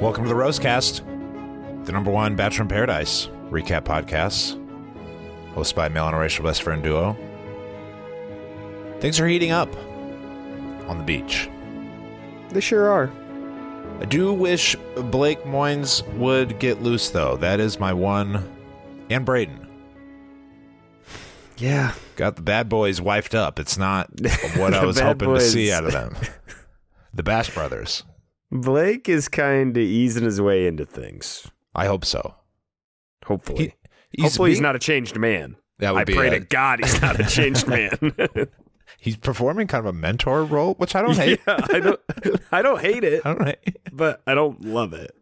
Welcome to the Rosecast, the number one Bachelor in Paradise recap podcast, hosted by male and racial best friend duo. Things are heating up on the beach. They sure are. I do wish Blake Moynes would get loose, though. That is my one. And Brayden. Yeah. Got the bad boys wifed up. It's not what I was hoping to see out of them. the Bash Brothers. Blake is kind of easing his way into things. I hope so. Hopefully. He- Hopefully, he's not a changed man. That would I be pray a- to God he's not a changed man. He's performing kind of a mentor role, which I don't hate. yeah, I don't. I don't hate it, I don't hate. but I don't love it.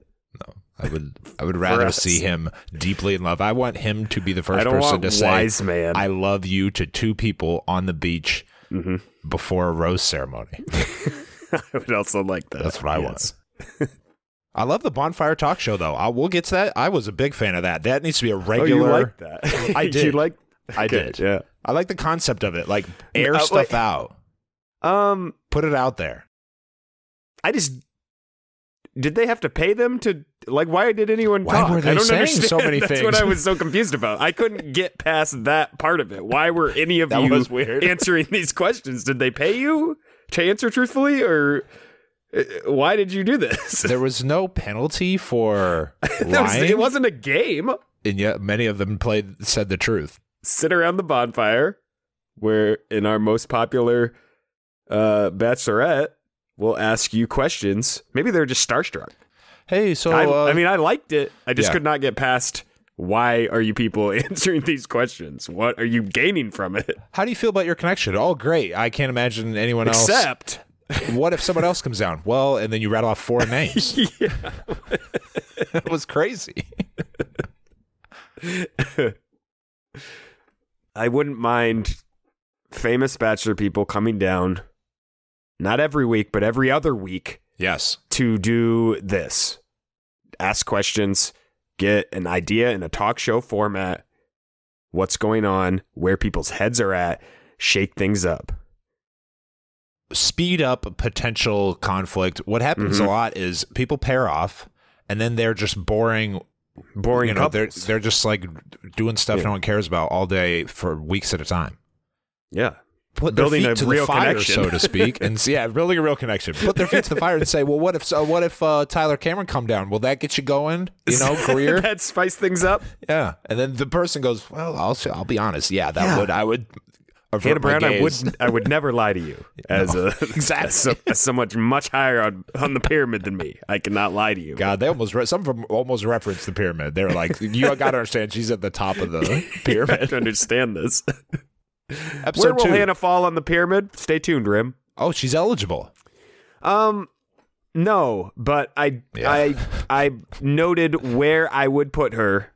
No, I would I would rather see him deeply in love. I want him to be the first person to say wise man. I love you to two people on the beach Mhm. before a rose ceremony. I would also like that. That's what I Yes. want. I love the bonfire talk show though. I, we'll get to that. I was a big fan of that. That needs to be a Oh, regular. you like that? I did. you like? I Good, did. Yeah. I like the concept of it. Like air Uh, stuff wait. out. Um, Put it out there. I just did they have to pay them to like? Why did anyone Why talk? were they I don't saying understand. so many That's things? what I was so confused about. I couldn't get past that part of it. Why were any of That you was weird. answering these questions? Did they pay you to answer truthfully, or uh, why did you do this? There was no penalty for lying, it wasn't a game. and yet many of them played said the truth. Sit around the bonfire, where in our most popular uh, bachelorette, we'll ask you questions. Maybe they're just starstruck. Hey, so I, uh, I mean, I liked it. I just yeah. could not get past why are you people answering these questions? What are you gaining from it? How do you feel about your connection? Oh, great. I can't imagine anyone else. Except, what if someone else comes down? Well, and then you rattle off four names. yeah. it was crazy. I wouldn't mind famous bachelor people coming down, not every week, but every other week Yes. to do this ask questions, get an idea in a talk show format, what's going on, where people's heads are at, shake things up. Speed up potential conflict. What happens Mhm. a lot is people pair off and then they're just boring. Boring you know, they're, they're just like doing stuff Yeah. no one cares about all day for weeks at a time. yeah. Put Building their a feet to real the fire, connection. so to speak, and yeah, building a real connection. Put their feet to the fire and say, "Well, what if? So what if uh, Tyler Cameron come down? Will that get you going? You know, career? that spice things up. Yeah, and then the person goes, "Well, I'll I'll be honest. Yeah, that Yeah. would I would." Hannah Brown, I would I would never lie to you as a exactly. as so, as so much much higher on, on the pyramid than me. I cannot lie to you. God, they almost re- some of them almost referenced the pyramid. They're like, "You got to understand, she's at the top of the You have pyramid." to understand this. Where Episode will two. Hannah fall on the pyramid? Stay tuned, Rim. oh, she's eligible. Um, no, but I Yeah. I I noted where I would put her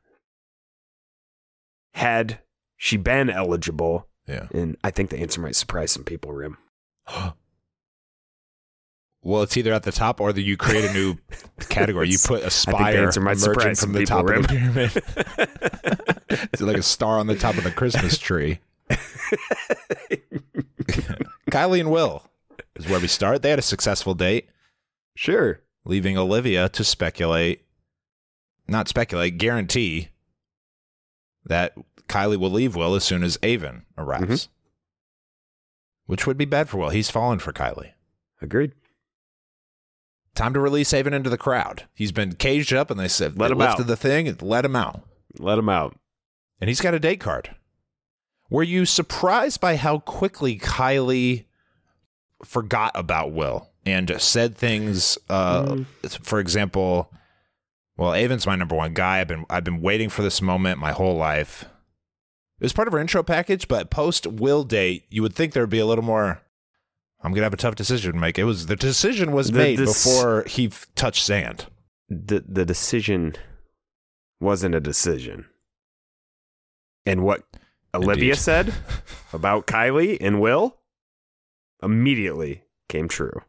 had she been eligible, Yeah. and I think the answer might surprise some people. Rim. Well, it's either at the top or that you create a new category. You put a spire. the Aspire answer might emerging surprise from the people, top Rim. of the pyramid. it's like a star on the top of the Christmas tree. Kylee and Will is where we start. They had a successful date, Sure. leaving Olivia to speculate, not speculate, guarantee that Kylee will leave Will as soon as Aven arrives. Mm-hmm. Which would be bad for Will. He's fallen for Kylee. Agreed. Time to release Aven into the crowd. He's been caged up, and they said, Let they him out. the thing, and let him out. Let him out. And he's got a date card. Were you surprised by how quickly Kylee forgot about Will and said things? Uh, For example, well, Aven's my number one guy. I've been I've been waiting for this moment my whole life. It was part of her intro package, but post Will date, you would think there would be a little more. I'm gonna have a tough decision to make. It was the decision was The made dec- before he f- touched sand. The the decision wasn't a decision. And what Olivia Indeed. said about Kylee and Will immediately came true.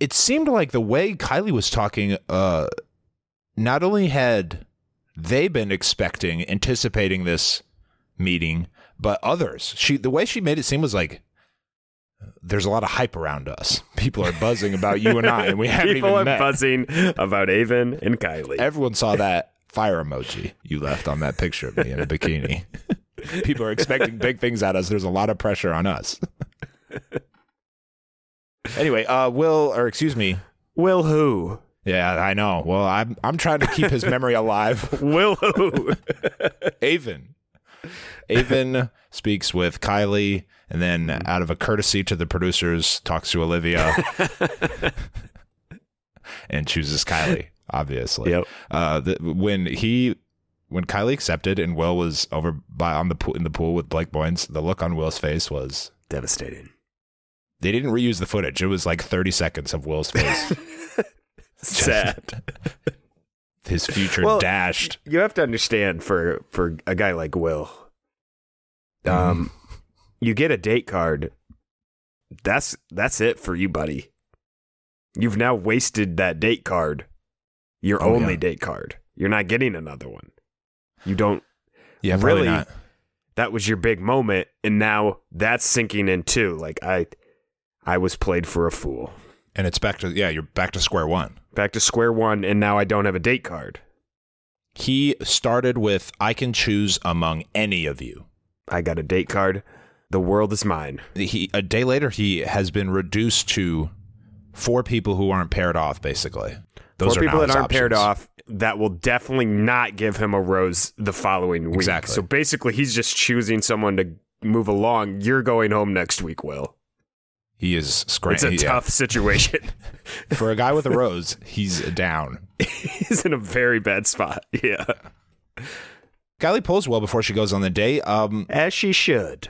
it seemed like the way Kylee was talking, uh, not only had they been expecting, anticipating this meeting, but others. She the way she made it seem was like there's a lot of hype around us. People are buzzing about you and I, and we haven't People even are met. buzzing about Aven and Kylee. Everyone saw that fire emoji you left on that picture of me in a bikini. People are expecting big things at us. There's a lot of pressure on us. anyway, uh, Will, or excuse me, Will who? Yeah, I know. Well, I'm I'm trying to keep his memory alive. Will who? Aven. Aven speaks with Kylee and then out of a courtesy to the producers talks to Olivia and chooses Kylee, obviously. Yep. Uh the, when he when Kylee accepted and Will was over by on the pool in the pool with Blake Moynes, the look on Will's face was Devastating. they didn't reuse the footage. It was like 30 seconds of Will's face. Sad. His future Well, dashed. You have to understand for for a guy like Will, um, you get a date card. That's that's it for you, buddy. You've now wasted that date card. Your Oh, only yeah. date card. You're not getting another one. You don't. Yeah, really. not. That was your big moment, and now that's sinking in too. Like I, I was played for a fool. And it's back to yeah, you're back to square one. Back to square one, and now I don't have a date card. He started with I can choose among any of you. I got a date card. The world is mine. He a day later he has been reduced to four people who aren't paired off basically. Those Four are people that aren't paired off that will definitely not give him a rose the following week. Exactly. So basically, he's just choosing someone to move along. You're going home next week, Will. He is scram- It's a yeah. tough situation. for a guy with a rose. He's down. he's in a very bad spot. Yeah. Kylee pulls well before she goes on the date. Um, As she should.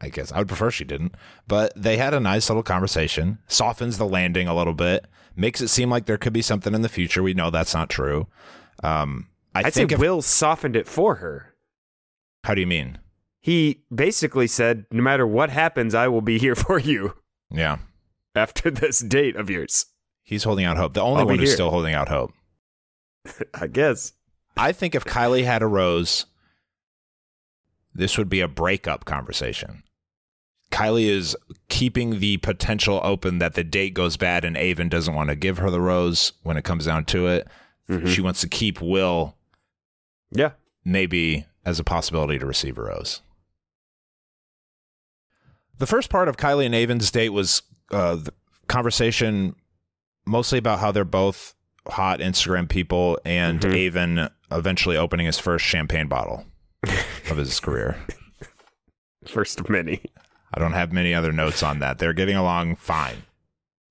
I guess I would prefer she didn't, but they had a nice little conversation. Softens the landing a little bit, makes it seem like there could be something in the future. We know that's not true. Um, I I'd say think. if- Will softened it for her. how do you mean? He basically said, No matter what happens, I will be here for you Yeah, after this date of yours. he's holding out hope. The only I'll one who's here. still holding out hope. I guess. I think if Kylee had a rose, this would be a breakup conversation. Kylee is keeping the potential open that the date goes bad and Aven doesn't want to give her the rose when it comes down to it. Mhm. She wants to keep Will Yeah. maybe as a possibility to receive a rose. The first part of Kylee and Aven's date was uh, the conversation mostly about how they're both hot Instagram people and Mhm. Aven eventually opening his first champagne bottle of his career. First of many. I don't have many other notes on that. They're getting along fine.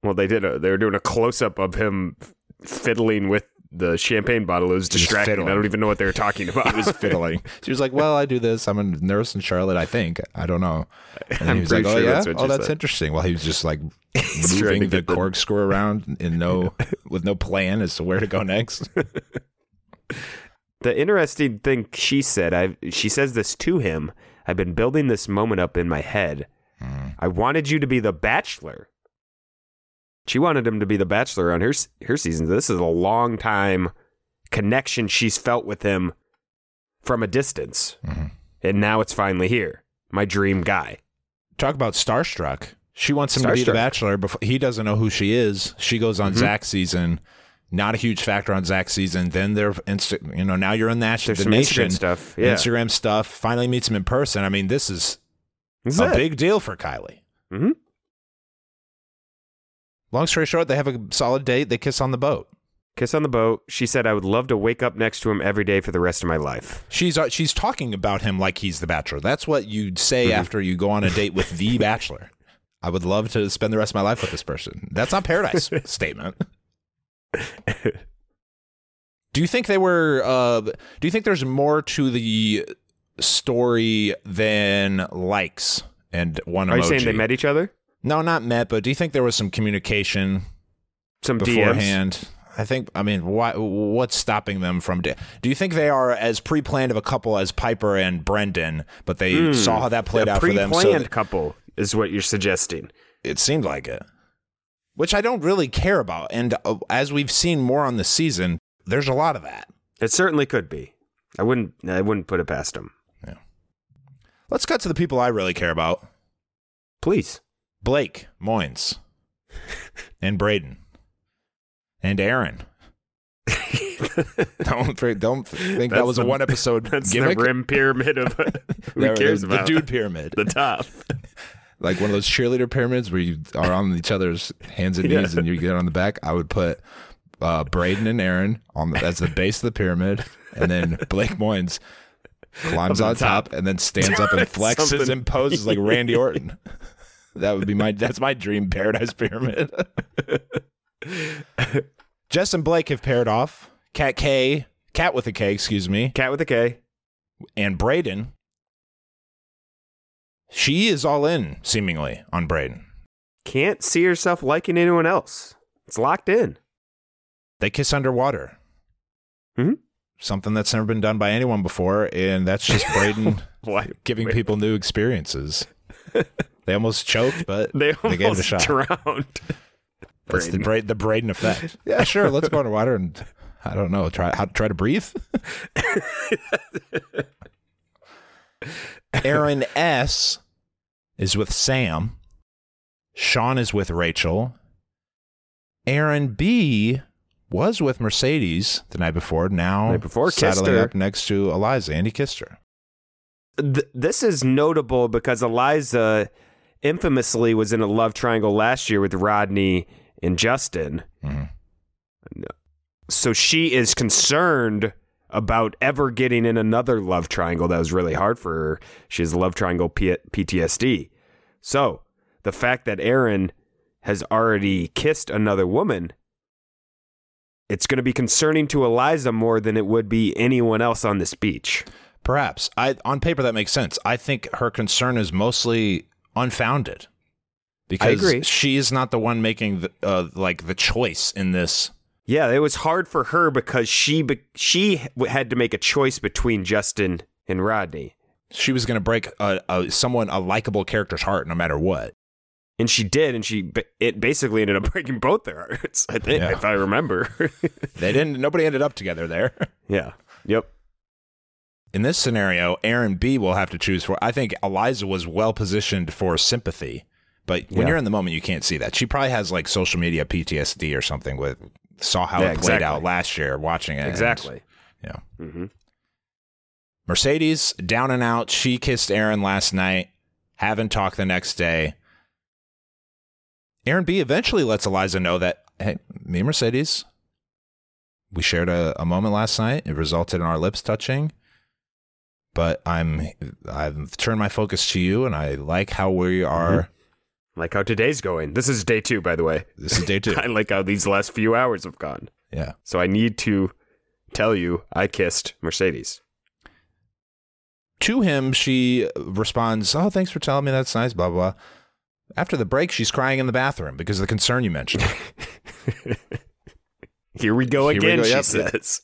Well, they did. A, they were doing a close up of him fiddling with the champagne bottle. It was was distracting. I don't even know what they were talking about. He was fiddling. She was like, "Well, I do this. I'm a nurse in Charlotte. I think. I don't know." And I'm he was like, "Oh sure yeah. that's oh, that's said." interesting." Well, he was just like moving the- corkscrew around in no with no plan as to where to go next. the interesting thing she said, I she says this to him. I've been building this moment up in my head. Hmm. I wanted you to be the bachelor. She wanted him to be the bachelor on her her season. This is a long time connection she's felt with him from a distance, Mhm. and now it's finally here. My dream guy. Talk about starstruck. She wants him to be the bachelor. Before he doesn't know who she is. She goes on Mhm. Zach's season. Not a huge factor on Zach's season. Then they're insta- you know now you're in that There's the some nation Instagram stuff. Yeah, Instagram stuff. Finally meets him in person. I mean, this is This a it. big deal for Kylee. Mhm. Long story short, they have a solid date. They kiss on the boat. Kiss on the boat. She said, I would love to wake up next to him every day for the rest of my life. She's uh, she's talking about him like he's the bachelor. That's what you'd say after you go on a date with the bachelor. I would love to spend the rest of my life with this person. That's not paradise statement. Do you think they were? Uh, do you think there's more to the story than likes and one Are emoji? you saying they met each other? No, not met. But do you think there was some communication Some DMs? beforehand? I think. I mean, why, what's stopping them from? Da- do you think they are as pre-planned of a couple as Pieper and Brendan, but they saw how that played. Out for them? So pre-planned that- couple is what you're suggesting. it seemed like it, which I don't really care about. And uh, as we've seen more on the season, there's a lot of that. It certainly could be. I wouldn't. I wouldn't put it past them. Let's cut to the people I really care about: Please. Blake Moynes and Brayden and Aaron. don't think- don't think that That's was a one episode That's gimmick. the rim pyramid of who cares about the dude pyramid, the top. Like one of those cheerleader pyramids where you are on each other's hands and Yeah. knees and you get on the back. I would put uh, Brayden and Aaron on the, as the base of the pyramid, and then Blake Moynes climbs On on top. top. and then stands up and flexes Something- and poses like Randy Orton. That would be my that's my dream paradise pyramid. Jess and Blake have paired off. Cat K, Cat with a K, excuse me, Cat with a K. and Brayden. She is all in, seemingly, on Brayden. Can't see herself liking anyone else. It's locked in. They kiss underwater. Mhm. Something that's never been done by anyone before, and that's just Brayden giving people new experiences. they almost choked, but They they gave it a almost shot. drowned. That's the. Bra- the Brayden effect. Yeah, sure. Let's go underwater and I don't know. Try how try to breathe. Aaron S is with Sam. Sean is with Rachel. Aaron B was with Mercedes the night before. Now Night before, her. up next to Eliza, and he kissed her. Th- this is notable because Eliza infamously was in a love triangle last year with Rodney and Justin. Mhm. So she is concerned about ever getting in another love triangle that was really hard for her. She has love triangle P- PTSD. So the fact that Aaron has already kissed another woman, it's going to be concerning to Eliza more than it would be anyone else on this beach. Perhaps. I on paper that makes sense. I think her concern is mostly unfounded. Because agree. she is not the one making the, uh, like the choice in this. Yeah, it was hard for her because she be- she had to make a choice between Justin and Rodney, She was going to break a, a someone a likable character's heart no matter what. and she did, and she it basically ended up breaking both their hearts. I think, Yeah. if I remember. They didn't. Nobody ended up together there. yeah. Yep. In this scenario, Aaron B will have to choose for. I think Eliza was well positioned for sympathy, but when Yeah. you're in the moment, you can't see that. She probably has like social media PTSD or something. With saw how Yeah, it played exactly. out last year, watching it. and- Exactly. yeah. hmm Mercedes down and out. She kissed Aaron last night. Haven't talked the next day. Aaron B eventually lets Eliza know that hey, me and Mercedes, we shared a, a moment last night. It resulted in our lips touching. But I'm I've turned my focus to you, and I like how we are. Like how today's going. This is day two, by the way. This is day two. I like how these last few hours have gone. Yeah. So I need to tell you, I kissed Mercedes. To him, she responds, "Oh, thanks for telling me. That's nice." Blah blah. After the break, she's crying in the bathroom because of the concern you mentioned. Here we go Here we again, go, she yep. says.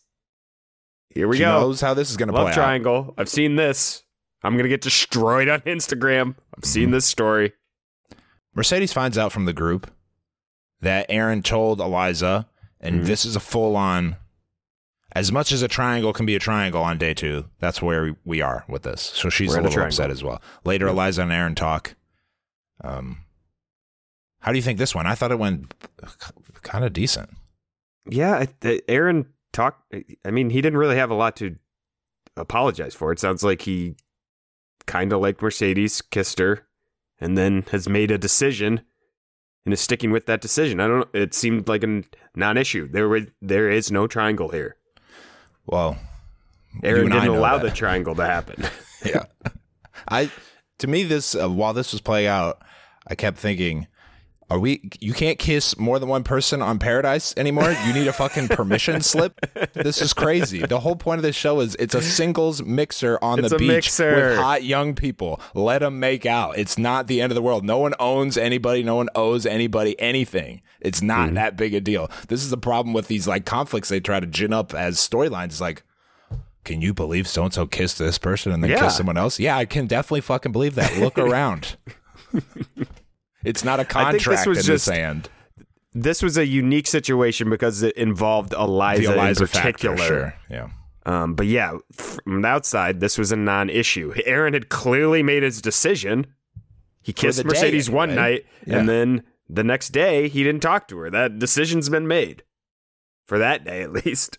Here we go. she go. knows how this is going to play Love out. triangle. I've seen this. I'm gonna get destroyed on Instagram. I've seen Mm-hmm. this story. Mercedes finds out from the group that Aaron told Eliza, and Mhm. this is a full on. As much as a triangle can be a triangle on day two, that's where we are with this. So she's We're a in a little upset as well. Later, Eliza and Aaron talk. Um, how do you think this went? I thought it went kind of decent. Yeah, I, Aaron talked. I mean, he didn't really have a lot to apologize for. It sounds like he kind of liked Mercedes, kissed her, and then has made a decision and is sticking with that decision. I don't. It seemed like a non-issue. There was there is no triangle here. Well, Aaron didn't allow that. the triangle to happen. yeah. I to me this uh, while this was playing out, I kept thinking, are we? You can't kiss more than one person on Paradise anymore. You need a fucking permission slip. This is crazy. The whole point of this show is it's a singles mixer on It's the beach mixer. with hot young people. Let them make out. It's not the end of the world. No one owns anybody. No one owes anybody anything. It's not Mm-hmm. that big a deal. This is the problem with these like conflicts they try to gin up as storylines. It's like. Can you believe so and so kissed this person and then Yeah. kissed someone else? Yeah, I can definitely fucking believe that. Look around. it's not a I think this contract was in just- the sand. this was a unique situation because it involved Eliza, The Eliza in particular. factor, sure. Yeah. Um, but yeah, from the outside, this was a non-issue. Aaron had clearly made his decision. He kissed the day, Mercedes one night, Yeah. and then the next day he didn't talk to her. That decision's been made for that day, at least.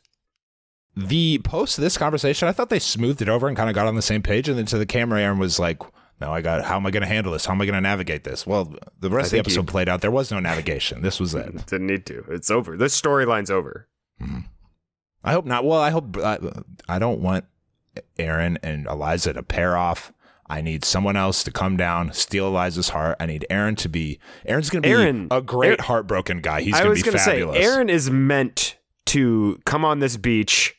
The post of this conversation, I thought they smoothed it over and kind of got on the same page. And then to the camera, Aaron was like, "No, I got. How am I going to handle this? How am I going to navigate this?" Well, the rest of the episode he- played out. There was no navigation. This was it. Didn't need to. It's over. This storyline's over. Mm-hmm. I hope not. Well, I hope. I, I don't want Aaron and Eliza to pair off. I need someone else to come down, steal Eliza's heart. I need Aaron to be. Aaron's going to be Aaron- a great Aaron- heartbroken guy. He's going to be gonna fabulous. say, Aaron is meant to come on this beach,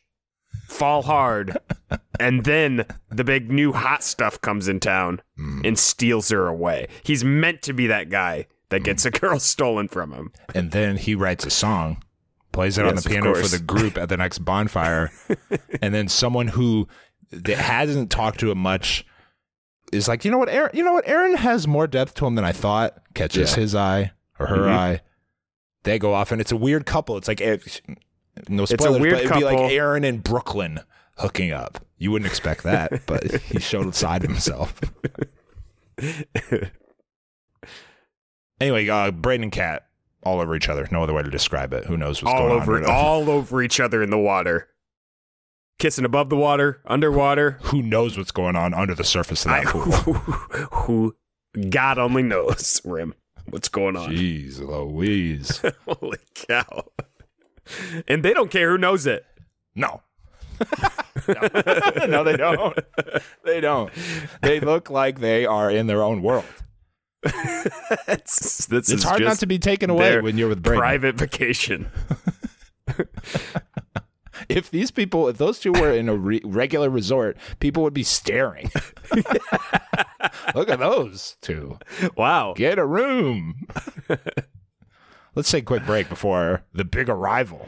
fall hard, and then the big new hot stuff comes in town Hmm. and steals her away. He's meant to be that guy that gets a girl stolen from him. and then he writes a song, plays it on the piano for the group at the next bonfire, and then someone who that hasn't talked to him much is like, you know what, Aaron, you know what, Aaron has more depth to him than I thought. Catches Yeah. his eye or her Mhm. eye. They go off, and it's a weird couple. It's like eh, no a weird but it'd be like. Aaron and Brooklyn hooking up. You wouldn't expect that, but he showed a side of himself. Anyway, uh, Brayden and Kat all over each other. No other way to describe it. Who knows what's all going over, on? all over each other in the water, kissing above the water, underwater. Who knows what's going on under the surface of I, that pool? who God only knows, Rim, what's going on. Jeez Louise. Holy cow! And they don't care who knows it. No. No. no, they don't. They don't. They look like they are in their own world. This It's hard not to be taken away when you're with Brayden. private vacation. If these people, if those two were in a re- regular resort, people would be staring. Look at those two. Wow. Get a room. Let's take a quick break before the big arrival.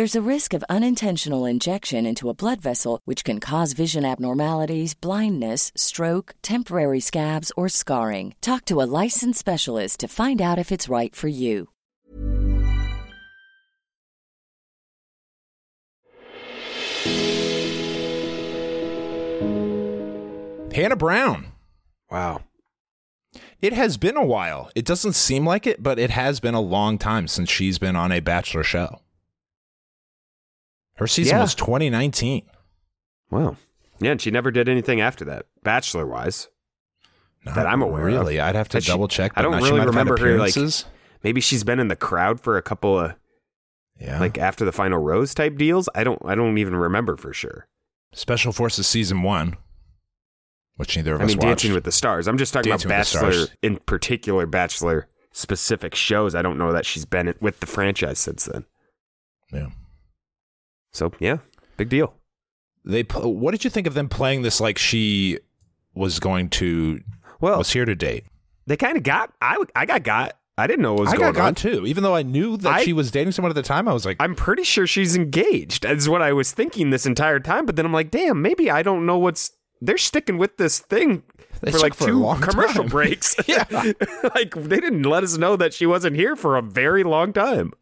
There's a risk of unintentional injection into a blood vessel, which can cause vision abnormalities, blindness, stroke, temporary scabs, or scarring. Talk to a licensed specialist to find out if it's right for you. Hannah Brown. Wow. It has been a while. It doesn't seem like it, but it has been a long time since she's been on a Bachelor show. Her season Yeah. was 2019. Wow. Yeah, and she never did anything after that, bachelor wise. Not That I'm aware of. Really, I'd have to But she- double check. I don't really might have had remember her, like- Maybe she's been in the crowd for a couple of yeah, like after the final rose type deals. I don't I don't even remember for sure. Special Forces season one, which neither of us, I us mean, watched. Dancing with the Stars. I'm just talking Dancing about Bachelor in particular, Bachelor specific shows. I don't know that she's been with the franchise since then. yeah. So yeah, big deal. They. What did you think of them playing this like she was going to Well, was here to date? they kind of got. I I got got. I didn't know what was I going got got on. too. Even though I knew that I- she was dating someone at the time, I was like, I'm pretty sure she's engaged. That's what I was thinking this entire time. But then I'm like, damn, maybe I don't know what's. They're sticking with this thing for like for two commercial time. breaks. Yeah. like they didn't let us know that she wasn't here for a very long time.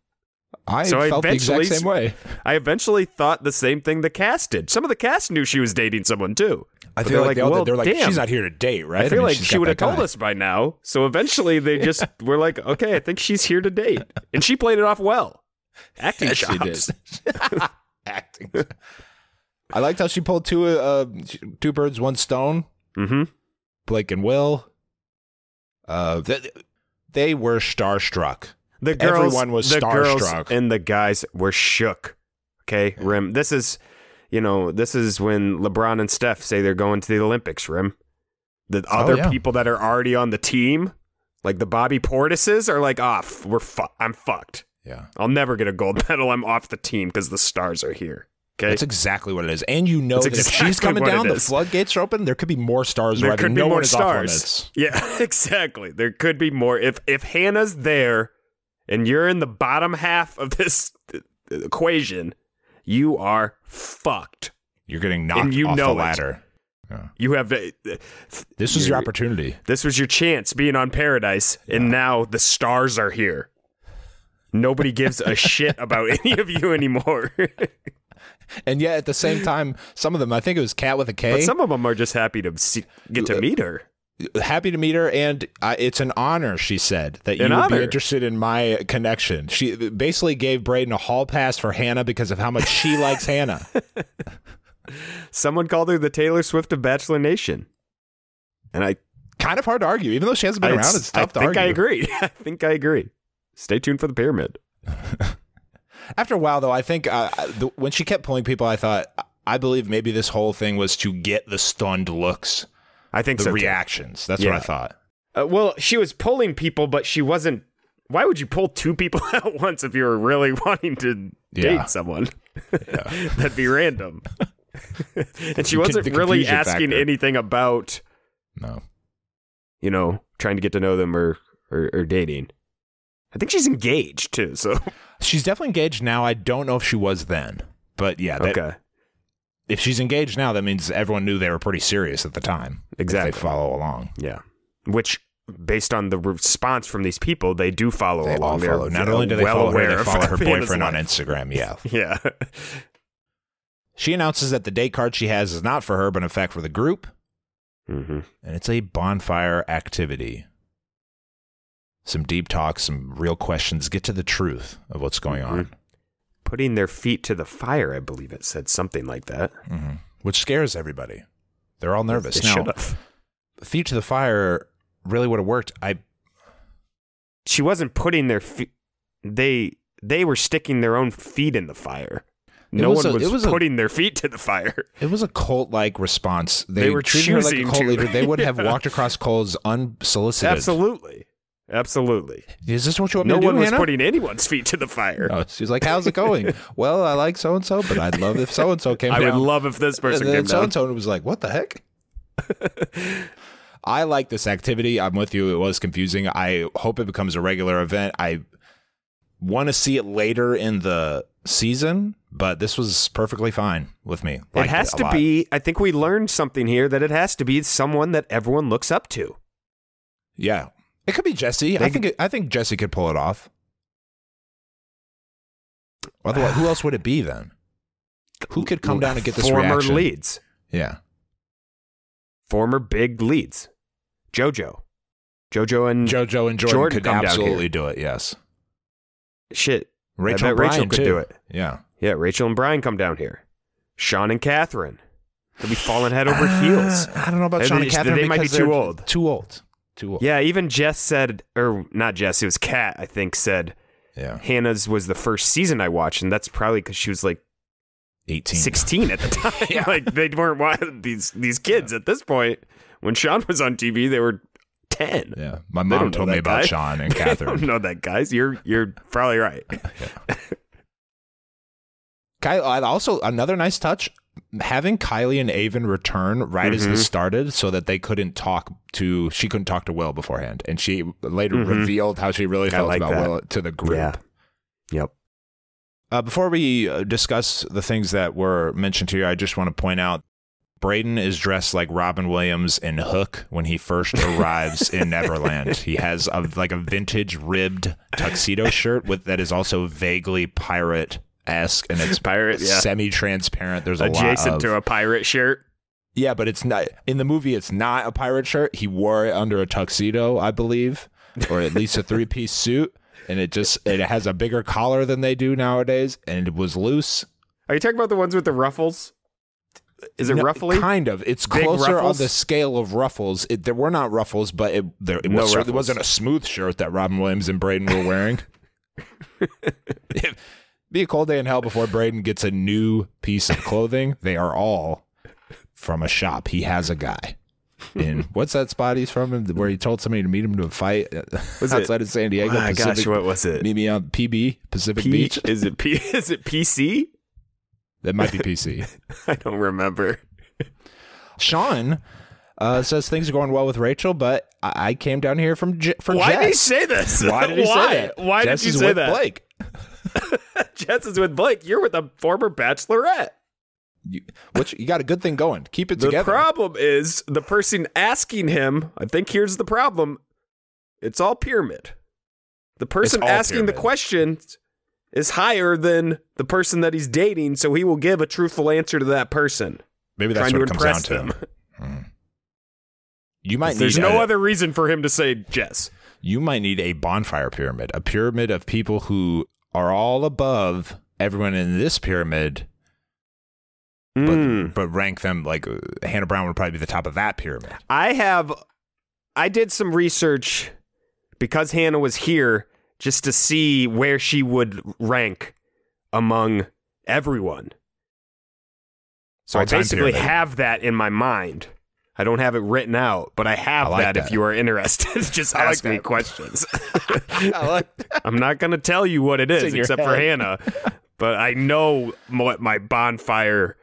I So I felt the exact eventually- same way. I eventually thought the same thing the cast did. Some of the cast knew she was dating someone too. I feel they're like, they well, they're like, damn. she's not here to date, right? I feel mean, like she would have told guy. us by now. So eventually they just were like, okay, I think she's here to date. And she played it off well. Acting Yes, she chops. did. Acting. I liked how she pulled two uh two birds, one stone. Mm-hmm. Blake and Will. Uh, they, they were starstruck. The girls, Everyone was the girls starstruck. and the guys were shook. Okay, Rim. This is, you know, this is when LeBron and Steph say they're going to the Olympics. Rim. The oh, other Oh, yeah. people that are already on the team, like the Bobby Portises, are like, ah, off. we're fu- I'm fucked. Yeah, I'll never get a gold medal. I'm off the team because the stars are here. Okay, that's exactly what it is. And you know That's that if she's coming down, the floodgates are open. There could be more stars there arriving. could be no more one is off stars. Yeah, exactly. There could be more. If if Hannah's there, and you're in the bottom half of this uh, equation, you are fucked. You're getting knocked And you off know the ladder. Yeah. You have uh, This was your opportunity. this was your chance being on Paradise, and now the stars are here. Nobody gives a shit about any of you anymore. And yet, at the same time, some of them, I think it was Cat with a K. but some of them are just happy to see, get to meet her. Happy to meet her, and uh, it's an honor. She said that you An would honor. be interested in my connection. She basically gave Brayden a hall pass for Hannah because of how much she likes Hannah. Someone called her the Taylor Swift of Bachelor Nation, and I Kind of hard to argue, even though she hasn't been I, around. It's tough I to think I agree. I think I agree. Stay tuned for the pyramid. After a while, though, I think uh, the, when she kept pulling people, I thought I believe maybe this whole thing was to get the stunned looks, I think the so. too. reactions. That's Yeah. what I thought. Uh, well, she was pulling people, but she wasn't. Why would you pull two people at once if you were really wanting to Yeah. date someone? That'd be random. and she wasn't the really asking factor. anything about, No, you know, trying to get to know them or, or, or dating. I think she's engaged too. So she's definitely engaged now. I don't know if she was then, but yeah, that, okay, if she's engaged now, that means everyone knew they were pretty serious at the time. if Exactly. they follow along. yeah. Which, based on the response from these people, they do follow They along. all They're, follow. Not only do they well follow her, they follow her boyfriend on. Instagram. Yeah. Yeah. She announces that the date card she has is not for her, but in fact for the group, mm-hmm. and it's a bonfire activity. Some deep talk, some real questions, get to the truth of what's going on, Putting their feet to the fire, I believe it said something like that. hmm which scares everybody. They're all nervous. They now, feet to the fire really would have worked. I she wasn't putting their feet. They they were sticking their own feet in the fire. No was one a- was, it was a- putting their feet to the fire. it was a cult like response. They, They were treating her like a cult to. leader. They would have walked across coals unsolicited. Absolutely, absolutely. Is this what you want No me to one was Hannah? putting anyone's feet to the fire. Oh, no, she's like, "How's it going?" well, I like so and so, but I'd love if so and so came I down. would love if this person and came So and so was like, "What the heck?" I like this activity. I'm with you. It was confusing. I hope it becomes a regular event. I want to see it later in the season, but this was perfectly fine with me. It has a to lot. be. I think we learned something here that it has to be someone that everyone looks up to. Yeah, it could be Jesse. I They- think. It, I think Jesse could pull it off. Otherwise, who else would it be then? Who could come down and get this former reaction? leads, Yeah. former big leads, JoJo. JoJo and JoJo and Jordan, Jordan could come down absolutely do it. Yes, shit. Rachel, I Rachel Bryan, could too. do it. Yeah, Yeah, Rachel and Bryan come down here. Sean and Catherine. They'll be falling head over heels. Uh, I don't know about They- Sean and Catherine they might be too old. Too old. Too old. Yeah, even Jess said, or not Jess, it was Kat, I think, said yeah. Hannah's was the first season I watched, and that's probably because she was like Eighteen. 16 at the time. Yeah. like they weren't wa- these these kids at this point. When Sean was on TV, they were 10. Yeah, my They mom told me about guy. Sean and I don't Catherine. know that, guys. You're you're probably right. Kyle, also another nice touch having Kylee and Aven return right as Mhm. this started, so that they couldn't talk to she couldn't talk to Will beforehand, and she later Mhm. revealed how she really felt like about that. Will to the group. Yeah. Yep. Uh, before we uh, discuss the things that were mentioned here, I just want to point out Brayden is dressed like Robin Williams in Hook when he first arrives in Neverland. He has a, like a vintage ribbed tuxedo shirt with that is also vaguely pirate esque and it's Pirate, yeah. semi transparent. There's a Adjacent lot of, to a pirate shirt. yeah, but it's not in the movie. It's not a pirate shirt. He wore it under a tuxedo, I believe, or at least a three piece suit. And it just it has a bigger collar than they do nowadays, and it was loose. Are you talking about the ones with the ruffles? Is it No, ruffly? Kind of. It's Big closer on the scale of ruffles. It, there were not ruffles, but it there it, No was, ruffles. it wasn't a smooth shirt that Robin Williams and Brayden were wearing. be a cold day in hell before Brayden gets a new piece of clothing. They are all from a shop. He has a guy. In what's that spot he's from? Where he told somebody to meet him to a fight Was it- outside of San Diego. Oh my gosh, Pacific, what was it? Meet me on PB Pacific P- Beach. Is it P? Is it PC? That might be PC. I don't remember. Sean uh, says things are going well with Rachel, but I, I came down here from J- for Why Jess. did he say this? Why did he Why? say that? Why Jess did you is say with that? Blake. Jess is with Blake. You're with a former bachelorette. You, which you got a good thing going. Keep it The together. The problem is the person asking him. I think here's the problem. It's all pyramid. The person asking the pyramid. question is higher than the person that he's dating, so he will give a truthful answer to that person, Maybe that's what it comes down them. to. Hmm. You might There's no a, other reason for him to say Jess. You might need a bonfire pyramid, a pyramid of people who are all above everyone in this pyramid, but Mm. but rank them like uh, Hannah Brown would probably be the top of that pyramid. I have I did some research because Hannah was here just to see where she would rank among everyone. So I All-time basically pyramid. have that in my mind. I don't have it written out, but I have I like that, if you are interested. just I like ask me that. questions. I like I'm not going to tell you what It's is except for. Hannah, but I know what my bonfire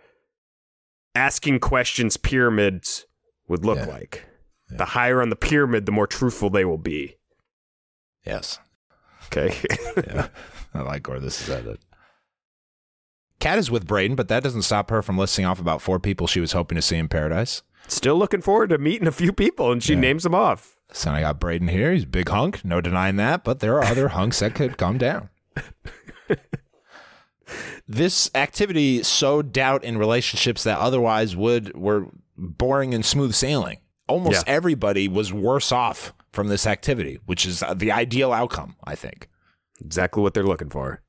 asking questions pyramids would look Yeah. like. The higher on the pyramid, the more truthful they will be. yes. Okay. yeah, I like where this is headed. Kat is with Brayden, but that doesn't stop her from listing off about four people she was hoping to see in paradise. Still looking forward to meeting a few people, and she Yeah. names them off. So I got Brayden here. He's a big hunk, no denying that, but there are other hunks that could come down. this activity sowed doubt in relationships that otherwise would were boring and smooth sailing. Almost Yeah. everybody was worse off from this activity, which is the ideal outcome, I think. Exactly what they're looking for.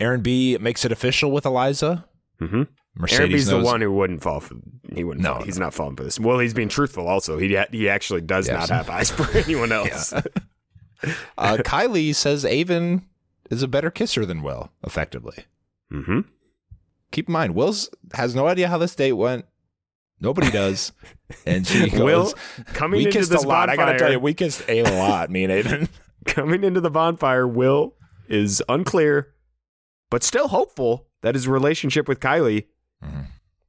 Aaron B makes it official with Eliza. Mm-hmm. Mercedes Aaron B's the one who wouldn't fall for. He wouldn't. No, fall. he's no. not falling for this. Well, he's being truthful. Also, he he actually does Yes. not have eyes for anyone else. Uh, Kylee says Aven is a better kisser than Will, effectively. mm-hmm. Keep in mind, Will's has no idea how this date went. Nobody does. And she goes, Will coming we into kissed this a lot. I gotta tell you, we kissed a lot, me and Aven. coming into the bonfire, Will is unclear, but still hopeful that his relationship with Kylee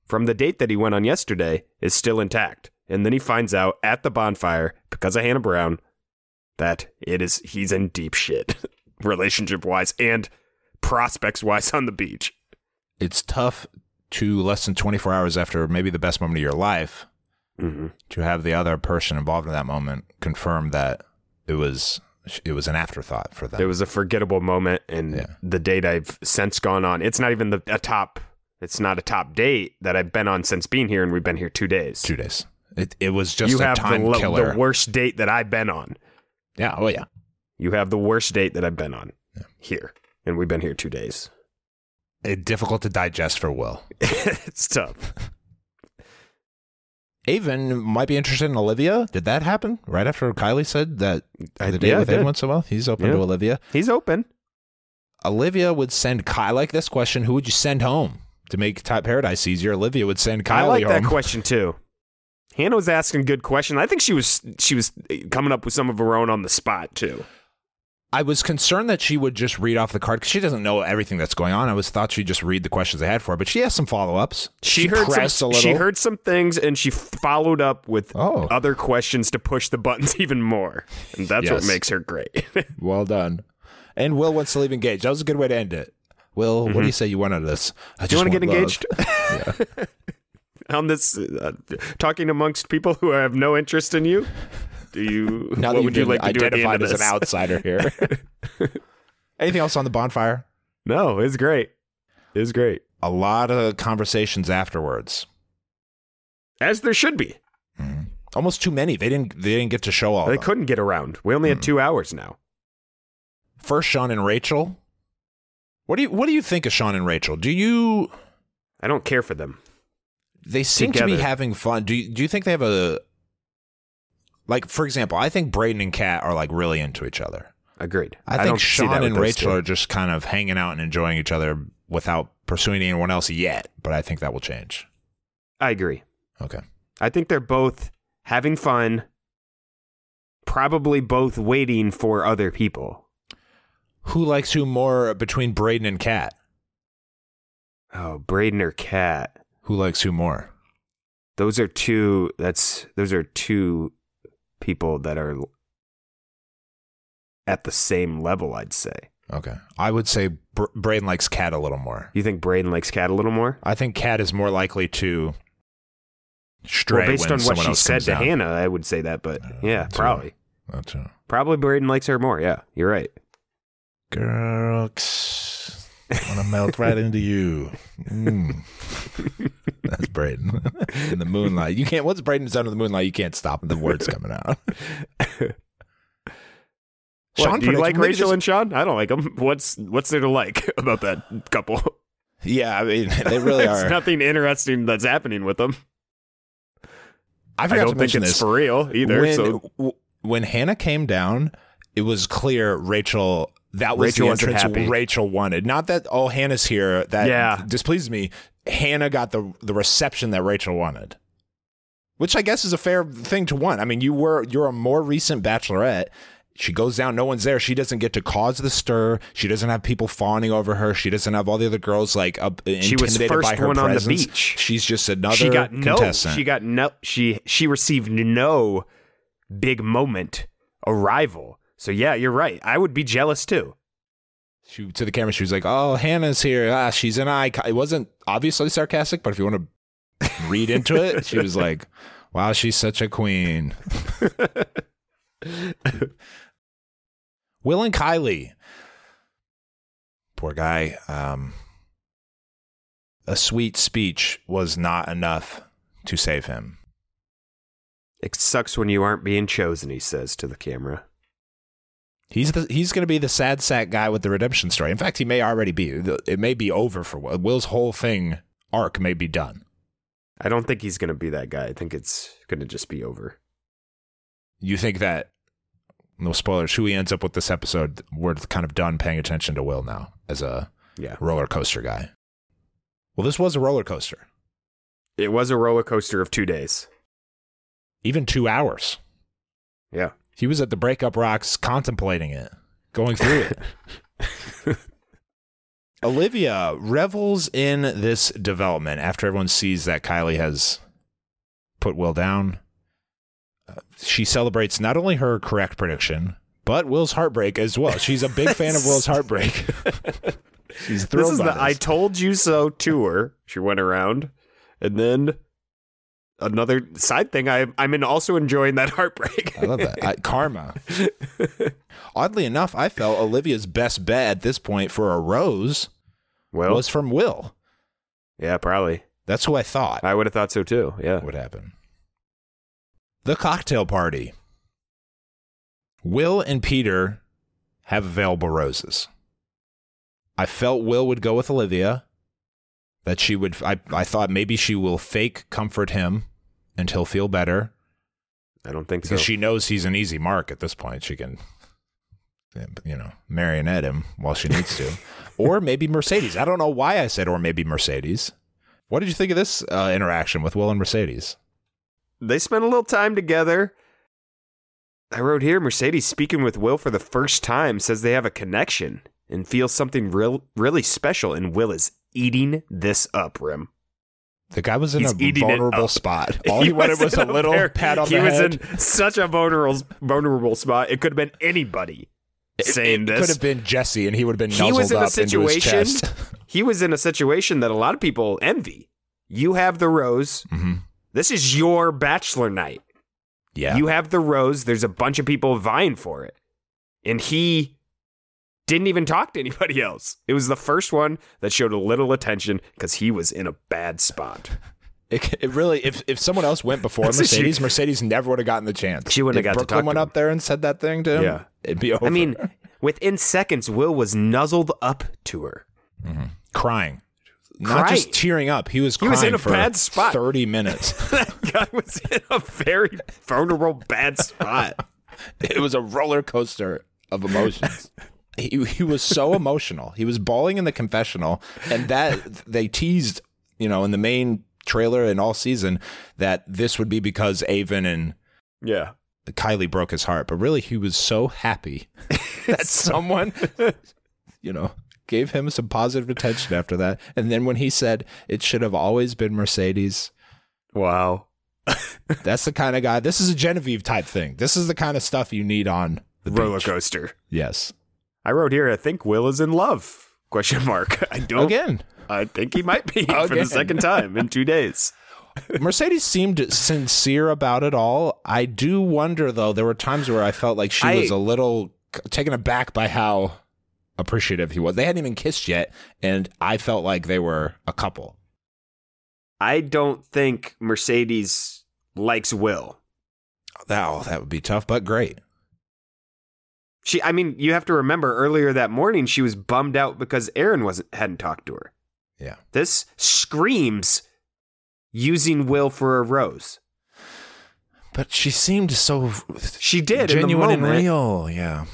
From the date that he went on yesterday is still intact. And then he finds out at the bonfire, because of Hannah Brown, that it is he's in deep shit, relationship wise and prospects wise on the beach. It's tough to less than 24 hours after maybe the best moment of your life Mm-hmm. to have the other person involved in that moment confirm that it was it was an afterthought for them. It was a forgettable moment, and Yeah. the date I've since gone on. It's not even the a top. It's not a top date that I've been on since being here, and we've been here two days. two days. It it was just you a have time the, lo- killer. the worst date that I've been on. Yeah. Oh yeah. You have the worst date that I've been on here, and we've been here two days. It, difficult to digest for Will. it's tough. Aven might be interested in Olivia. Did that happen right after Kylee said that I- the date yeah, with it Aven did. went so well? He's open Yeah. to Olivia. He's open. Olivia would send Kyle like this question: Who would you send home to make Type Paradise easier? Olivia would send Kylee I like home. that question too. Hannah was asking good question. I think she was she was coming up with some of her own on the spot too. I was concerned that she would just read off the card because she doesn't know everything that's going on. I was thought she'd just read the questions they had for her, but she has some follow ups. She, heard pressed some, she heard some things and she followed up with Oh. other questions to push the buttons even more. And that's what makes her great. Well done. And Will wants to leave engaged. That was a good way to end it. Will, what do you say you want out of this? I Mm-hmm. Do you want to get love. engaged? On this, uh, talking amongst people who have no interest in you. Do you? Now what would you like to do the identified as an outsider here. Anything else on the bonfire? No, it's great. It's great, A lot of conversations afterwards. as there should be. Almost too many. They didn't. They didn't get to show all. They them. couldn't get around. We only had two hours now. First, Sean and Rachel. What do you What do you think of Sean and Rachel? Do you? I don't care for them. They seem to be having fun. Do you, Do you think they have a? Like, for example, I think Brayden and Kat are like really into each other. Agreed. I, don't think Sean and Rachel two. are just kind of hanging out and enjoying each other without pursuing anyone else yet. But I think that will change. I agree. Okay. I think they're both having fun. Probably both waiting for other people. Who likes who more between Brayden and Cat? Oh, Brayden or Cat? Who likes who more? Those are two. That's those are two people that are at the same level. I'd say. Okay. I would say Br- Brayden likes Cat a little more. You think Brayden likes Cat a little more? I think Cat is more likely to stray well, based when on what she said to down. Hannah, I would say that. But uh, yeah, that's probably, That's true. probably Brayden likes her more. Yeah, you're right. Girl, want to melt right into you. Mm. That's Brayden in the moonlight. You can't. Once Brayden's in the moonlight, you can't stop the words coming out. What, do you like Rachel this- and Sean? I don't like them. What's what's there to like about that couple? Yeah, I mean they really There's are. nothing interesting that's happening with them. I I don't to think it's this. for real either. when, so when Hannah came down, it was clear Rachel. That was Rachel the entrance happy. Rachel wanted. Not that oh Hannah's here. That Yeah. displeased me. Hannah got the the reception that Rachel wanted, which I guess is a fair thing to want. I mean, you were you're a more recent Bachelorette. She goes down, no one's there. She doesn't get to cause the stir. She doesn't have people fawning over her. She doesn't have all the other girls like up, She was intimidated first by her one on the beach. She's just another she got no. She got no. She she received no big moment arrival. So yeah, you're right. I would be jealous too. she to the camera she was like oh hannah's here ah she's an icon it wasn't obviously sarcastic but if you want to read into it she was like wow she's such a queen will and kylee poor guy um a sweet speech was not enough to save him It sucks when you aren't being chosen. He says to the camera. He's the he's going to be the sad sack guy with the redemption story. In fact, he may already be. It may be over for Will. Will's whole thing arc may be done. I don't think he's going to be that guy. I think it's going to just be over. You think that no spoilers? Who he ends up with this episode? We're kind of done paying attention to Will now as a Yeah. roller coaster guy. Well, this was a roller coaster. It was a roller coaster of two days. Even two hours. Yeah. He was at the breakup rocks contemplating it, going through it. Olivia revels in this development after everyone sees that Kylee has put Will down. Uh, she celebrates not only her correct prediction, but Will's heartbreak as well. She's a big fan of Will's heartbreak. She's thrilled This is the this. I told you so tour. She went around. And then another side thing, I, I'm in also enjoying that heartbreak. I love that. I, karma. Oddly enough, I felt Olivia's best bet at this point for a rose was from Will. yeah, probably. That's who I thought I would have thought so too. Yeah. would happen. The cocktail party. Will and Peter have available roses. I felt Will would go with Olivia. That she would. I, I thought maybe she will fake comfort him and he'll feel better I don't think because so. she knows he's an easy mark at this point. She can, you know, marionette him while she needs to. or maybe Mercedes. I don't know why I said or maybe Mercedes. What did you think of this uh, interaction with Will and Mercedes? they spent a little time together. I wrote here Mercedes speaking with Will for the first time says they have a connection and feels something real, really special. And Will is eating this up, Rim. The guy was in He's a vulnerable spot. All he, wanted was a little pat on he the was in such a vulnerable, vulnerable spot. It could have been anybody saying it this. could have been Jesse, and he would have been he was in a up into his situation. chest. he was in a situation that a lot of people envy. You have the rose. hmm This is your bachelor night. Yeah, You have the rose. There's a bunch of people vying for it. And he didn't even talk to anybody else. It was the first one that showed a little attention because he was in a bad spot. It, it really, if if someone else went before what she- Mercedes, Mercedes never would have gotten the chance. She wouldn't if have got to Brooklyn talk went him. up there and said that thing to him. Yeah. it'd be over. I mean, within seconds, Will was nuzzled up to her. Mm-hmm. crying, not Crying. just tearing up. He was He crying was in a for bad spot. thirty minutes. that guy was in a very vulnerable, bad spot. it was a roller coaster of emotions. He, he was so emotional. He was bawling in the confessional, and that they teased, you know, in the main trailer and all season that this would be because Aven and Yeah. Kylee broke his heart, but really he was so happy that someone, you know, gave him some positive attention after that. And then when he said it should have always been Mercedes, Wow. that's the kind of guy. This is a Genevieve type thing. This is the kind of stuff you need on the Roller beach. coaster. Yes. I wrote here, I think Will is in love. Question mark. I don't. Again, I think he might be for the second time in two days. Mercedes seemed sincere about it all. I do wonder, though, there were times where I felt like she I- was a little taken aback by how appreciative he was. They hadn't even kissed yet, and I felt like they were a couple. I don't think Mercedes likes Will. That, oh, that would be tough, but great. She, I mean, you have to remember earlier that morning she was bummed out because Aaron wasn't hadn't talked to her. Yeah. This screams using Will for a rose. But she seemed so She did in the genuine and real. Yeah.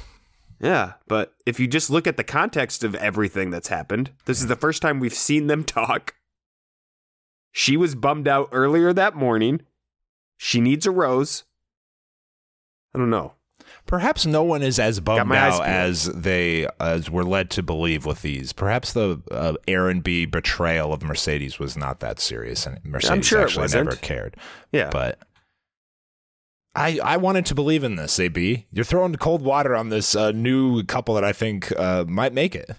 Yeah, but if you just look at the context of everything that's happened, this is the first time we've seen them talk. She was bummed out earlier that morning. She needs a rose. I don't know. Perhaps no one is as bummed out as they as we're led to believe with these. Perhaps the uh, Aaron B betrayal of Mercedes was not that serious, and Mercedes sure it actually never cared. Yeah. But I I wanted to believe in this. AB, you're throwing cold water on this uh, new couple that I think uh, might make it.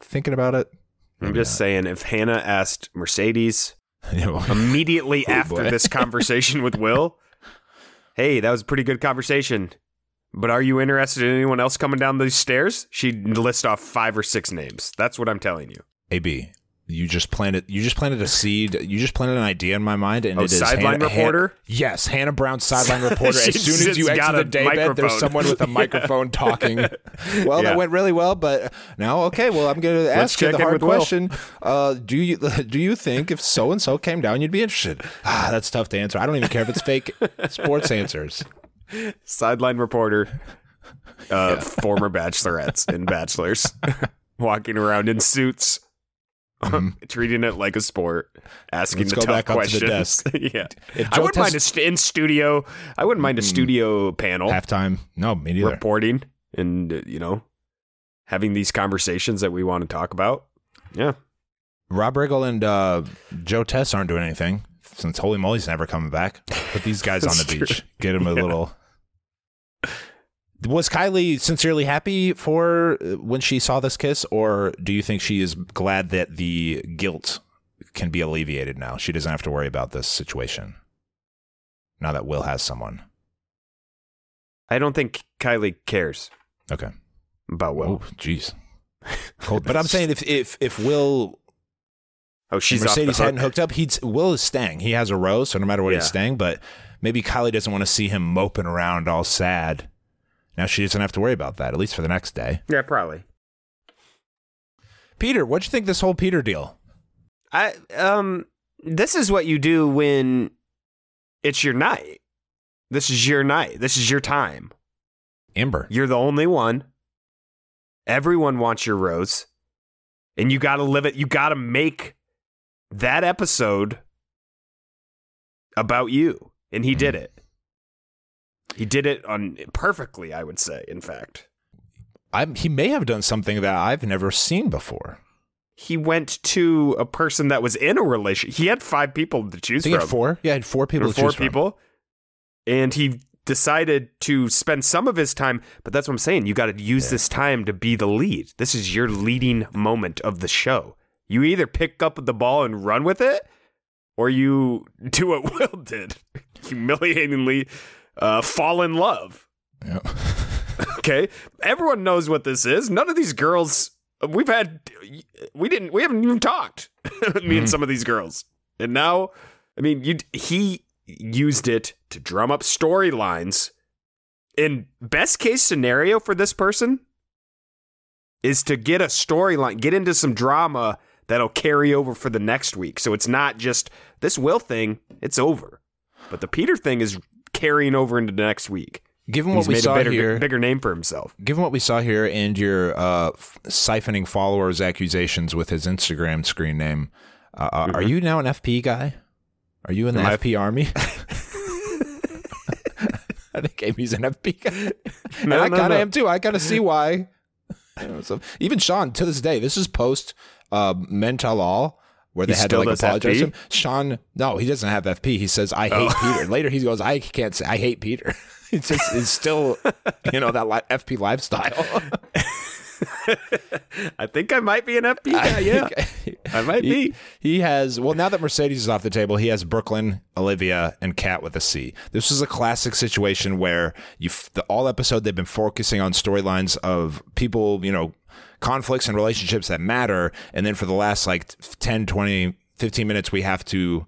Thinking about it, I'm just saying if Hannah asked Mercedes not. Immediately Oh, after boy. this conversation with Will, hey, that was a pretty good conversation. But are you interested in anyone else coming down these stairs? She'd list off five or six names. That's what I'm telling you. AB, you just planted you just planted a seed. You just planted an idea in my mind, and Oh, it is sideline Hannah- reporter? Han- yes, Hannah Brown, sideline reporter. as soon as you just exit got the daybed, there's someone with a Yeah. microphone talking. Well, Yeah. that went really well, but now okay. Well, I'm going to ask you the hard question. Uh, do you do you think if so and so came down, you'd be interested? Ah, that's tough to answer. I don't even care if it's fake sports answers. Sideline reporter, uh, former bachelorettes and bachelors, walking around in suits, treating it like a sport, asking Mm-hmm. Let's the go tough back up to the questions. desk. yeah, I wouldn't mind a st- in studio. I wouldn't mind a studio panel Halftime? No, me neither. reporting and uh, you know having these conversations that we want to talk about. Yeah, Rob Riggle and uh, Joe Tess aren't doing anything since Holey Moley's never coming back. Put these guys on the That's beach. Get them a Yeah. little. Was Kylee sincerely happy for uh, when she saw this kiss, or do you think she is glad that the guilt can be alleviated now? She doesn't have to worry about this situation now that Will has someone. I don't think Kylee cares Okay. about Will. Oh, jeez. Cold. But I'm saying if if if Will Oh, she's Mercedes hadn't hooked up, he'd Will is staying. He has a rose, so no matter what Yeah. he's staying. But maybe Kylee doesn't want to see him moping around all sad Now she doesn't have to worry about that, at least for the next day. Yeah, probably. Peter, what'd you think this whole Peter deal? I um this is what you do when it's your night. This is your night. This is your time. Ember. You're the only one. Everyone wants your rose. And you got to live it. You got to make that episode about you. And he did it. He did it on perfectly, I would say, in fact. I, he may have done something that I've never seen before. He went to a person that was in a relationship. He had five people to choose I think he from. had four. Yeah, he had four people to four choose from. people. And he decided to spend some of his time, but that's what I'm saying. You got to use this time to be the lead. This is your leading moment of the show. You either pick up the ball and run with it, or you do what Will did humiliatingly uh, fall in love. Yeah. Okay. Everyone knows what this is. None of these girls we've had we didn't we haven't even talked. me and some of these girls. And now I mean you he used it to drum up storylines. In best case scenario for this person is to get a storyline, get into some drama that'll carry over for the next week. So it's not just this Will thing, it's over. But the Peter thing is carrying over into the next week. Given what we saw a better, here, bigger name for himself. given what we saw here, and your uh, f- siphoning followers accusations with his Instagram screen name, uh, uh, are you now an FP guy? Are you in the Am I- FP army? I think Amy's an FP guy, and I no, kind of no. am too. I kind of see why. Even Sean to this day, this is post uh, Men Tell All. Where they He had to like apologize to him. Sean, no, he doesn't have FP. He says, "I hate oh. Peter." Later, he goes, "I can't say I hate Peter." It's just, it's still, you know, that li- FP lifestyle. I think I might be an FP guy. Yeah, I might he, be. He has well now that Mercedes is off the table, he has Brooklyn, Olivia, and Kat with a C. This is a classic situation where you the all episode they've been focusing on storylines of people, you know, conflicts and relationships that matter, and then for the last like 10, 20, 15 minutes we have to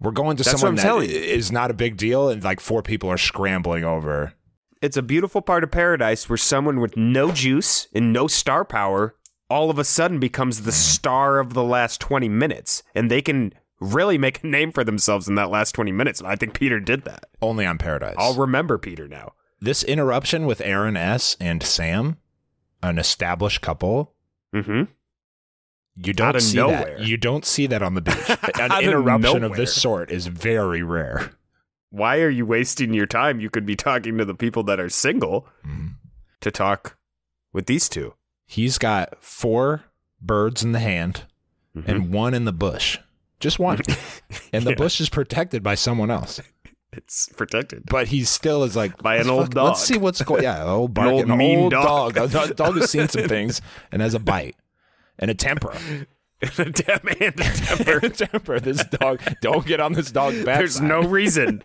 we're going to That's someone that is not a big deal and like four people are scrambling over. It's a beautiful part of paradise where someone with no juice and no star power all of a sudden becomes the mm. star of the last 20 minutes. And they can really make a name for themselves in that last 20 minutes. And I think Peter did that. Only on Paradise. I'll remember Peter now. this interruption with Aaron S and Sam, an established couple, Mm-hmm. You don't see nowhere. that. You don't see that on the beach. An Out of interruption of, this sort is very rare. Why are you wasting your time? You could be talking to the people that are single Mm-hmm. to talk with these two. He's got four birds in the hand Mm-hmm. and one in the bush. Just one. And the Yeah. bush is protected by someone else. It's protected. But he still is like By an old fuck- Let's see what's going. On. Yeah, an old bark, old an mean old dog. dog. A dog has seen some things and has a bite and a temper. and a temper. and a temper. This dog. Don't get on this dog's back. There's no reason.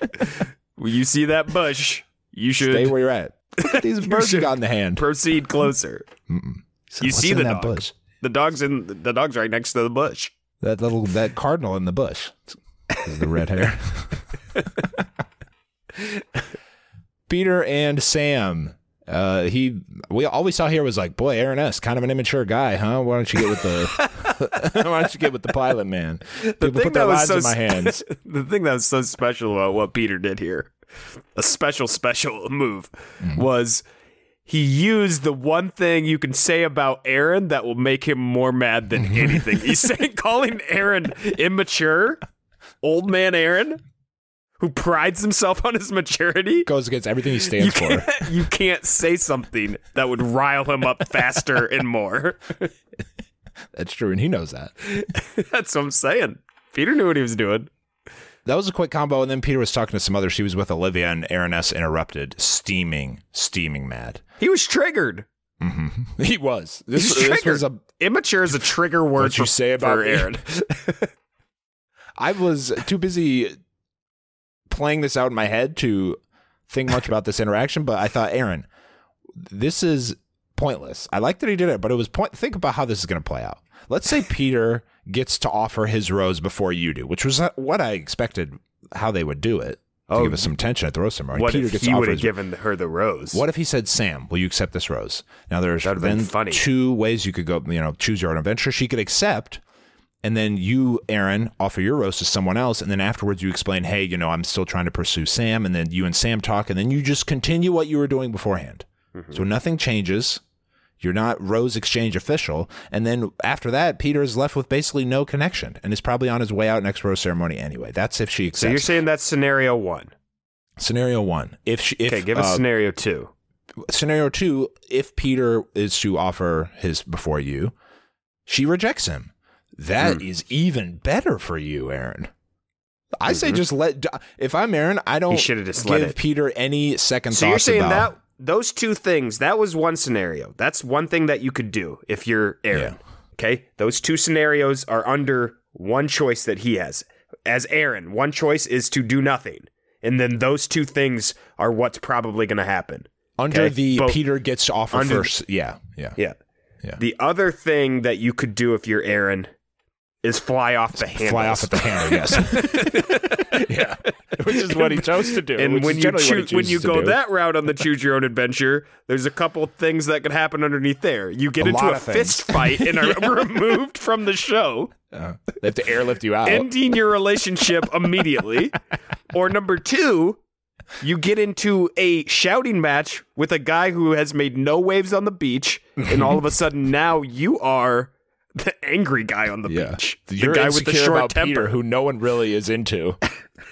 when you see that bush, you should Stay where you're at. These birds got in the hand. proceed closer. So You see the that dog. bush? The dog's in the dog's right next to the bush. That little that cardinal in the bush. Is the red hair. Peter and Sam. Uh, he we all we saw here was like, boy, Aaron S. kind of an immature guy, huh? Why don't you get with the Why don't you get with the pilot man? People put their lives in my hands. the thing that was so special about what Peter did here, a special special move, Mm-hmm. was he used the one thing you can say about Aaron that will make him more mad than anything. He's saying calling Aaron immature, old man Aaron, who prides himself on his maturity. Goes against everything he You stands for. you can't say something that would rile him up faster and more. That's true, and he knows that. That's what I'm saying. Peter knew what he was doing. That was a quick combo, and then Peter was talking to some other. She was with Olivia, and Aaron S. interrupted, steaming, steaming mad. He was triggered. Mm-hmm. He was. This, He's this was a Immature is a trigger word What you for, say about? Aaron. I was too busy playing this out in my head to think much about this interaction, but I thought, Aaron, this is pointless. I like that he did it, but it was point. Think about how this is going to play out. Let's say Peter gets to offer his rose before you do, which was what I expected how they would do it. to Oh, give us some tension at the rose ceremony. What Peter if gets he would have given her the rose? What if he said, "Sam, will you accept this rose?" Now there's That'd then funny. two ways you could go. You know, choose your own adventure. She could accept, and then you, Aaron, offer your rose to someone else, and then afterwards you explain, "Hey, you know, I'm still trying to pursue Sam," and then you and Sam talk, and then you just continue what you were doing beforehand. Mm-hmm. So nothing changes. You're not rose exchange official, and then after that, Peter is left with basically no connection, and is probably on his way out next rose ceremony anyway. That's if she accepts. So you're saying that's scenario one. scenario one. If she, if, Okay, give us uh, scenario two. scenario two, if Peter is to offer his before you, she rejects him. That is Hmm. even better for you, Aaron. I say just let. If I'm Aaron, I don't Mm-hmm. should've just give let it. Peter any second So you're saying about. that those two things, that was one scenario. That's one thing that you could do if you're Aaron. Okay? Those two scenarios are under one choice that he has. As Aaron, one choice is to do nothing. And then those two things are what's probably going to happen. under okay, the both- Peter gets offer under- first. Yeah, yeah, Yeah. Yeah. The other thing that you could do if you're Aaron is fly off the handles. Fly off at the hammer. Yes. yeah, which is what he chose to do. And which when is you generally what he choo- when you go do. that route on the choose your own adventure, there's a couple things that could happen underneath there. You get A into a of things. fist fight and are removed from the show, Uh, they have to airlift you out. ending your relationship immediately. Or number two, you get into a shouting match with a guy who has made no waves on the beach, and all of a sudden now you are the angry guy on the yeah. beach, the You're guy with the short about temper. Peter, who no one really is into.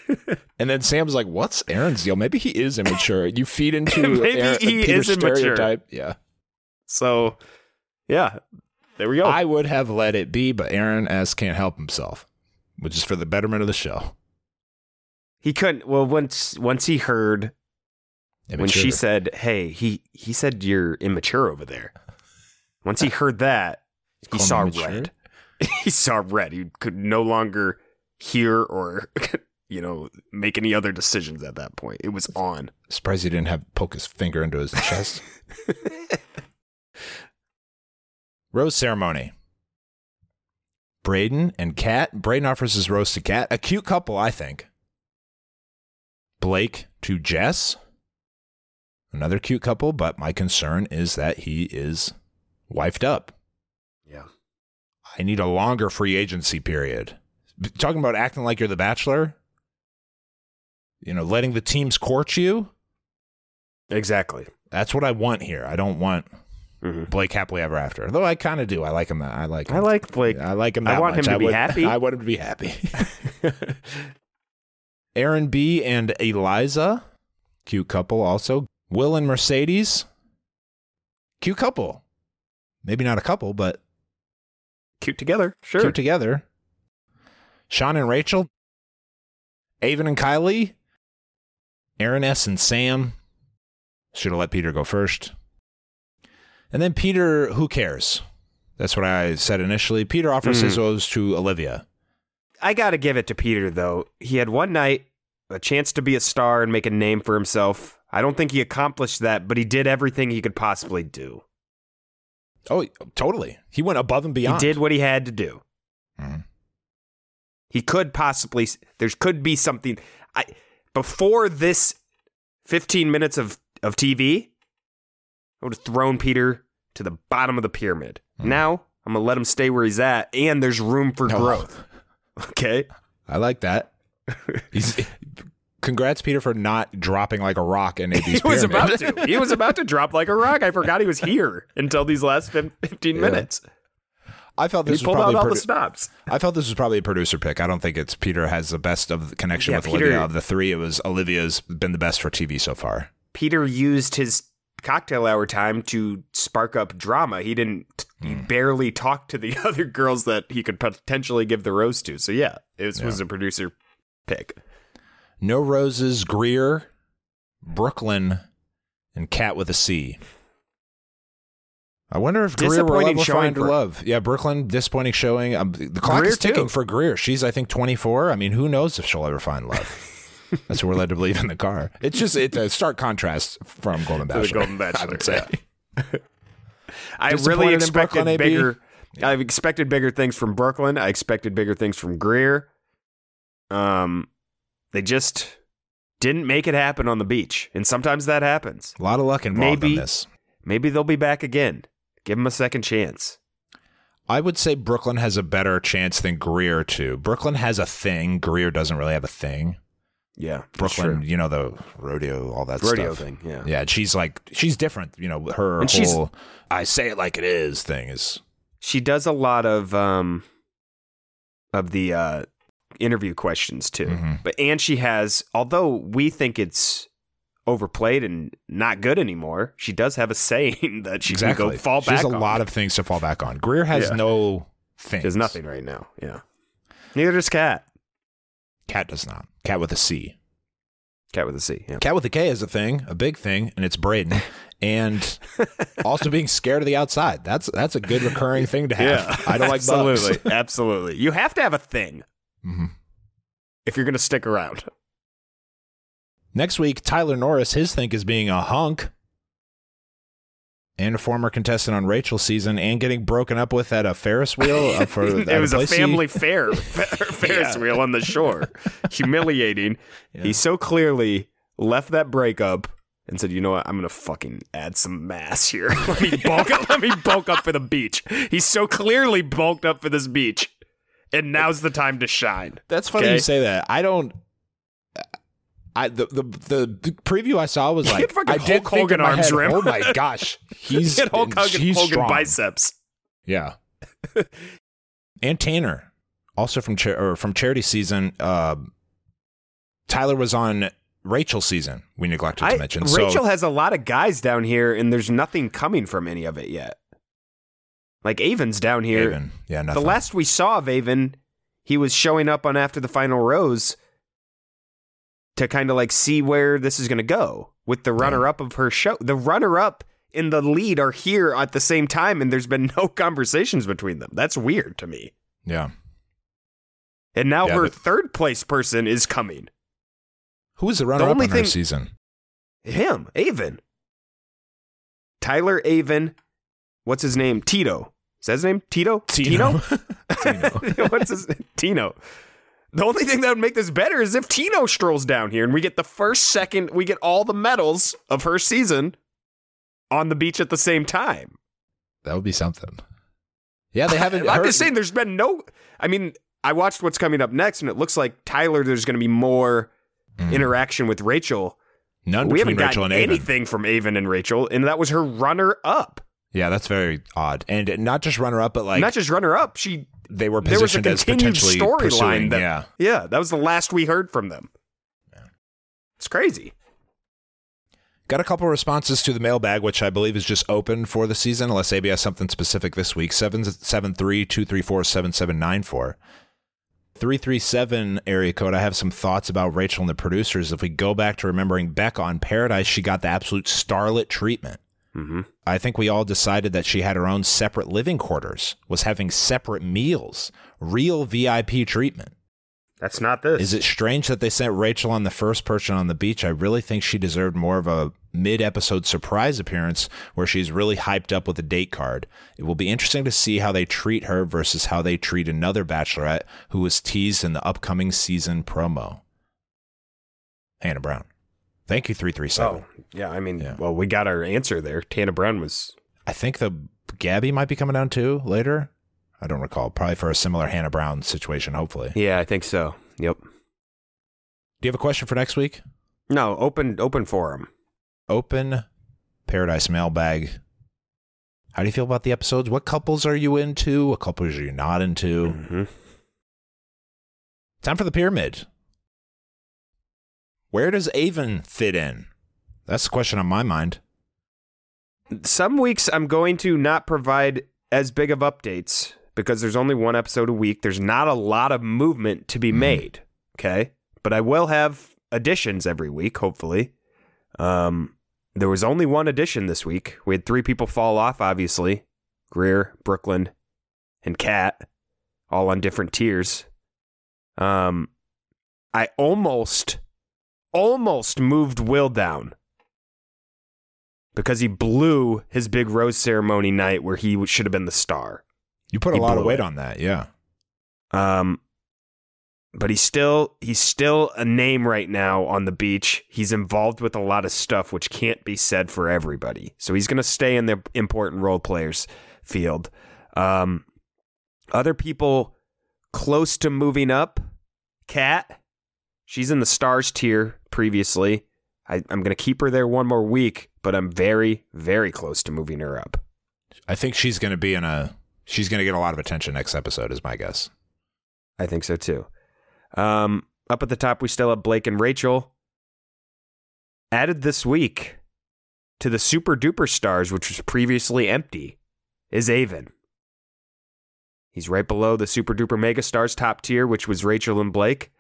and then Sam's like, "What's Aaron's deal? Maybe he is immature." You feed into Maybe Aaron, he Peter's is immature. stereotype. Yeah, So, yeah, there we go. I would have let it be, but Aaron S can't help himself, which is for the betterment of the show. He couldn't. Well, once once he heard when she said, "Hey, he he said you're immature over there." Once he heard that, he saw red. he saw red. He could no longer hear or you know make any other decisions at that point. It was on. surprised he didn't have poke his finger into his chest. Rose ceremony. Brayden and Kat. Brayden offers his rose to Kat. A cute couple, I think. Blake to Jess. Another cute couple, but my concern is that he is wifed up. I need a longer free agency period. Talking about acting like you're the bachelor, you know, letting the teams court you. Exactly. That's what I want here. I don't want Mhm. Blake happily ever after. Though I kind of do. I like him. That I like. Him. I like Blake. I like him. I That want him much. to be would- happy. I want him to be happy. Aaron B and Eliza, cute couple. Also, Will and Mercedes, cute couple. Maybe not a couple, but Cute together. Sure. cute together. Sean and Rachel, Aven and Kylee, Aaron S and Sam. Should have let Peter go first. And then Peter, who cares? That's what I said initially. Peter offers Mm. his rose to Olivia. I got to give it to Peter, though. He had one night, a chance to be a star and make a name for himself. I don't think he accomplished that, but he did everything he could possibly do. Oh, totally. He went above and beyond. He did what he had to do. Mhm. He could possibly, there could be something. I Before this 15 minutes of, of TV, I would have thrown Peter to the bottom of the pyramid. Now, I'm going to let him stay where he's at, and there's room for Oh. growth. Okay? I like that. He's, congrats, Peter, for not dropping like a rock in AB's He was pyramid. about to. He was about to drop like a rock. I forgot he was here until these last fif- 15 Yeah. minutes. I felt He this was pulled out probably all the stops. I felt this was probably a producer pick. I don't think it's Peter has the best of the connection Yeah, with Peter- Olivia. Of the three, it was Olivia's been the best for TV so far. Peter used his cocktail hour time to spark up drama. He didn't. He Hmm. barely talk to the other girls that he could potentially give the rose to. So yeah, it was, was a producer pick. No roses, Greer, Brooklyn, and Cat with a C. I wonder if Greer will Disappointing ever find for- love. Yeah, Brooklyn, disappointing showing. Um, the clock Greer, is ticking too. for Greer. She's, I think, 24. I mean, who knows if she'll ever find love? That's what we're led to believe in the car. It's just it's a stark contrast from Golden To Bachelor. the Golden Bachelor, I would say. I really in expected Brooklyn, AB? bigger. I've expected bigger things from Brooklyn. I expected bigger things from Greer. Um, they just didn't make it happen on the beach, and sometimes that happens. A lot of luck involved Maybe- in this. Maybe they'll be back again. Give them a second chance. I would say Brooklyn has a better chance than Greer too. Brooklyn has a thing. Greer doesn't really have a thing. Yeah, Brooklyn, you know, the rodeo, all that rodeo stuff. thing. Yeah, Yeah, and she's like she's different. You know, her And whole "I say it like it is" thing is she does a lot of um of the uh interview questions too. Mhm. But and she has although we think it's overplayed and not good anymore, she does have a saying that she exactly. can go fall she back has a on. lot of things to fall back on. Greer has Yeah. no things. There's nothing right now. Yeah. Neither does Cat. Cat does not. Cat with a C. Cat with a C. Yeah. Cat with a K is a thing, a big thing, and it's Brayden. and also being scared of the outside. That's that's a good recurring thing to have. Yeah, I don't like bugs. absolutely, absolutely. You have to have a thing Mhm. if you're going to stick around. Next week, Tyler Norris, his think is being a hunk and a former contestant on Rachel's season and getting broken up with at a Ferris wheel uh, for it was a place he- family fair Ferris Yeah. wheel on the shore. Humiliating. He so clearly left that breakup and said, "You know what? I'm gonna fucking add some mass here. let me bulk up. Let me bulk up for the beach." He's so clearly bulked up for this beach, and now's the time to shine. That's funny Okay. you say that. I don't. I the the, the preview I saw was like I did Hulk Hogan arms head, rim. Oh my gosh, he's Hulk Hogan, he's Hogan strong. biceps. Yeah. and Tanner, also from Char- or from charity season. Uh, Tyler was on Rachel's season. We neglected to I- mention. Rachel so, has a lot of guys down here, and there's nothing coming from any of it yet. Like Aven's down here. Aven. Yeah, nothing. The last we saw of Aven, he was showing up on after the final rose to kind of like see where this is going to go with the runner up of her show. The runner up and the lead are here at the same time, and there's been no conversations between them. That's weird to me. yeah. And now Yeah, her but- third place person is coming. Who was the runner up only on her thing- season? Him, Aven. Tyler Aven. What's his name? Tito. Is that his name? Tito? Tino. Tino? What's his Tino? The only thing that would make this better is if Tino strolls down here and we get the first, second, we get all the medals of her season on the beach at the same time. That would be something. Yeah, they haven't. I'm heard- just saying, there's been no. I mean, I watched what's coming up next, and it looks like Tyler. There's going to be more Mm. interaction with Rachel. none we haven't Rachel gotten and anything from Aven and Rachel, and that was her runner up. Yeah, that's very odd, and not just runner up, but like Not just runner up. She they were there was a positioned as continued potentially storyline that yeah, yeah, that was the last we heard from them. Yeah. It's crazy. Got a couple responses to the mailbag, which I believe is just open for the season, unless AB has something specific this week. 773 234 7794. 337 area code. I have some thoughts about Rachel and the producers. If we go back to remembering Becca on Paradise, she got the absolute starlet treatment. Mm-hmm. I think we all decided that she had her own separate living quarters, was having separate meals, real VIP treatment. That's not this. Is it strange that they sent Rachel on the first person on the beach? I really think she deserved more of a mid episode surprise appearance where she's really hyped up with a date card. It will be interesting to see how they treat her versus how they treat another bachelorette who was teased in the upcoming season promo. Hannah Brown. Thank you, 337. Oh, yeah. I mean, Yeah. well, we got our answer there. Hannah Brown was. I think the Gabby might be coming down too later. I don't recall. Probably for a similar Hannah Brown situation, hopefully. Yeah, I think so. Yep. Do you have a question for next week? No, open open forum. open paradise mailbag how do you feel about the episodes what couples are you into what couples are you not into Mm-hmm. time for the pyramid where does aven fit in that's the question on my mind Some weeks I'm going to not provide as big of updates because there's only one episode a week. There's not a lot of movement to be made. Okay. But I will have additions every week, hopefully. Um, there was only one addition this week. We had three people fall off, obviously Greer, Brooklyn, and Kat, all on different tiers. Um, I almost, almost moved Will down because he blew his big rose ceremony night where he should have been the star. you put a He lot of weight it. on that yeah Um, but he's still he's still a name right now on the beach. He's involved with a lot of stuff which can't be said for everybody. So he's going to stay in the important role players field. Um, other people close to moving up, Kat, she's in the stars tier previously. I, I'm going to keep her there one more week, but I'm very, very close to moving her up. I think she's going to be in a. She's going to get a lot of attention next episode, is my guess. I think so too. Um, up at the top, we still have Blake and Rachel. Added this week to the Super Duper Stars, which was previously empty, is Aven. He's right below the Super Duper Mega Stars top tier, which was Rachel and Blake.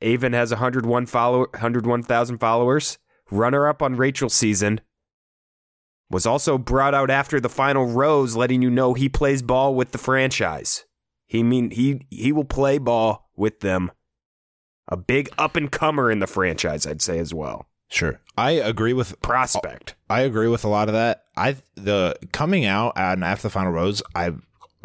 Aven has 101 follow 101,000 followers. Runner up on Rachel's season. Was also brought out after the final rose, letting you know he plays ball with the franchise. He mean he he will play ball with them. A big up and comer in the franchise, I'd say as well. Sure, I agree with Prospect. I agree with a lot of that. I the coming out and after the final rose, I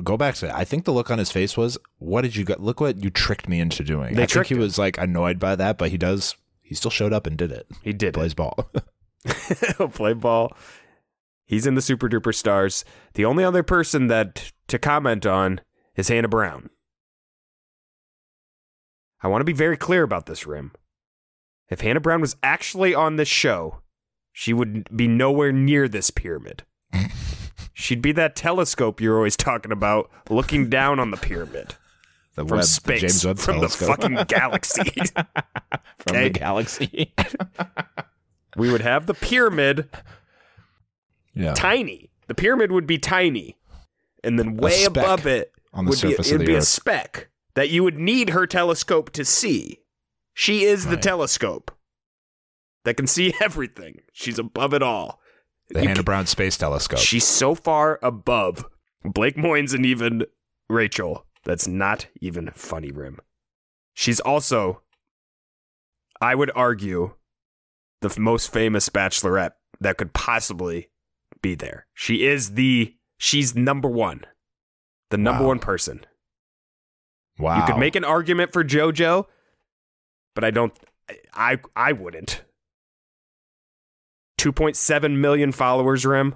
go back to it. I think the look on his face was, "What did you get? Look what you tricked me into doing." They I think he him. was like annoyed by that, but he does. He still showed up and did it. He did Plays ball. Play ball. He's in the Super Duper Stars. The only other person that to comment on is Hannah Brown. I want to be very clear about this, Rim. If Hannah Brown was actually on this show, she would be nowhere near this pyramid. She'd be that telescope you're always talking about, looking down on the pyramid the from the space, James Webb from telescope. the fucking galaxy. from okay. the galaxy. we would have the pyramid yeah, tiny. The pyramid would be tiny, and then way above it on the would be, surface it of would the be a Earth. speck that you would need her telescope to see. She is the telescope that can see everything. She's above it all. The Hannah can- Brown Space Telescope. She's so far above Blake Moynes and even Rachel. That's not even funny, Rim. She's also, I would argue, the most famous bachelorette that could possibly be there. She is the, she's number one, the number Wow. one person. wow, You could make an argument for JoJo, but I don't, I, I wouldn't. 2.7 million followers, Rim.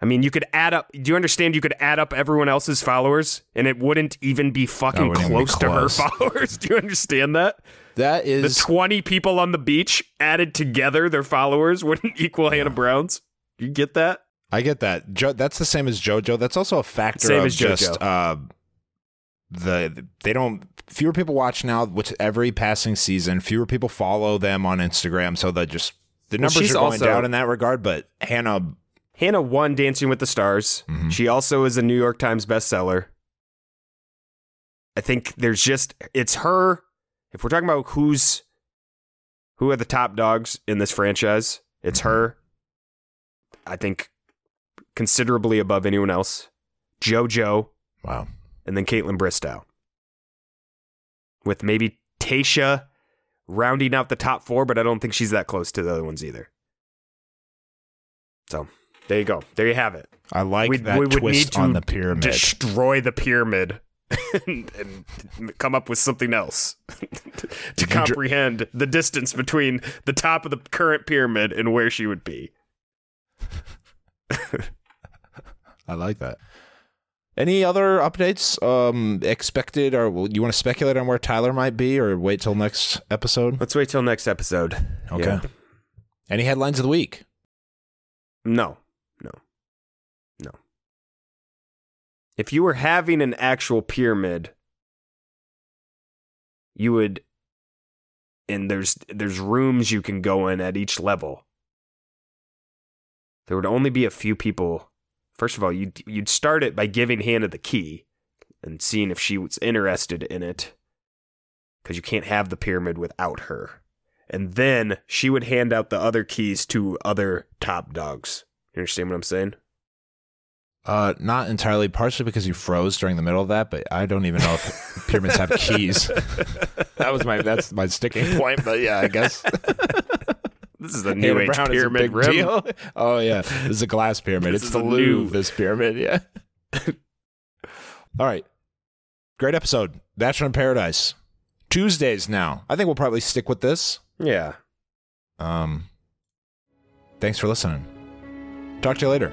I mean, you could add up. Do you understand? You could add up everyone else's followers, and it wouldn't even be fucking even be close to her followers. Do you understand that? That is The 20 people on the beach added together, their followers wouldn't equal Hannah Brown's. You get that? I get that. Jo- that's the same as JoJo. That's also a factor Same of as just JoJo. uh, the they don't fewer people watch now with every passing season. Fewer people follow them on Instagram, so they just the Well, numbers she's are going also- down in that regard. But Hannah, Hannah won Dancing with the Stars. Mhm. She also is a New York Times bestseller. I think there's just it's her. If we're talking about who's who are the top dogs in this franchise, it's her. I think considerably above anyone else. JoJo wow, and then Kaitlyn Bristowe. With maybe Tayshia rounding out the top four, but I don't think she's that close to the other ones either. So there you go. There you have it. I like We- that we would twist need to on the pyramid. Destroy the pyramid and, and come up with something else to comprehend the distance between the top of the current pyramid and where she would be. I like that. Any other updates um, expected, or you want to speculate on where Tyler might be, or wait till next episode? Let's wait till next episode. Okay. Yeah. Any headlines of the week? No, no, no. If you were having an actual pyramid, you would, and there's there's rooms you can go in at each level. There would only be a few people. First of all, you'd you'd start it by giving Hannah the key and seeing if she was interested in it, because you can't have the pyramid without her and then she would hand out the other keys to other top dogs. You understand what I'm saying? Uh, not entirely, partially because you froze during the middle of that, but I don't even know if pyramids have keys. that was my that's my sticking point, but yeah, I guess This is the new age Brown pyramid big rim. deal. Oh yeah, this is a glass pyramid. It's the Louvre. new- This pyramid, yeah. All right, great episode. Bachelor in Paradise. Tuesdays now. I think we'll probably stick with this. Yeah. Um, thanks for listening. Talk to you later.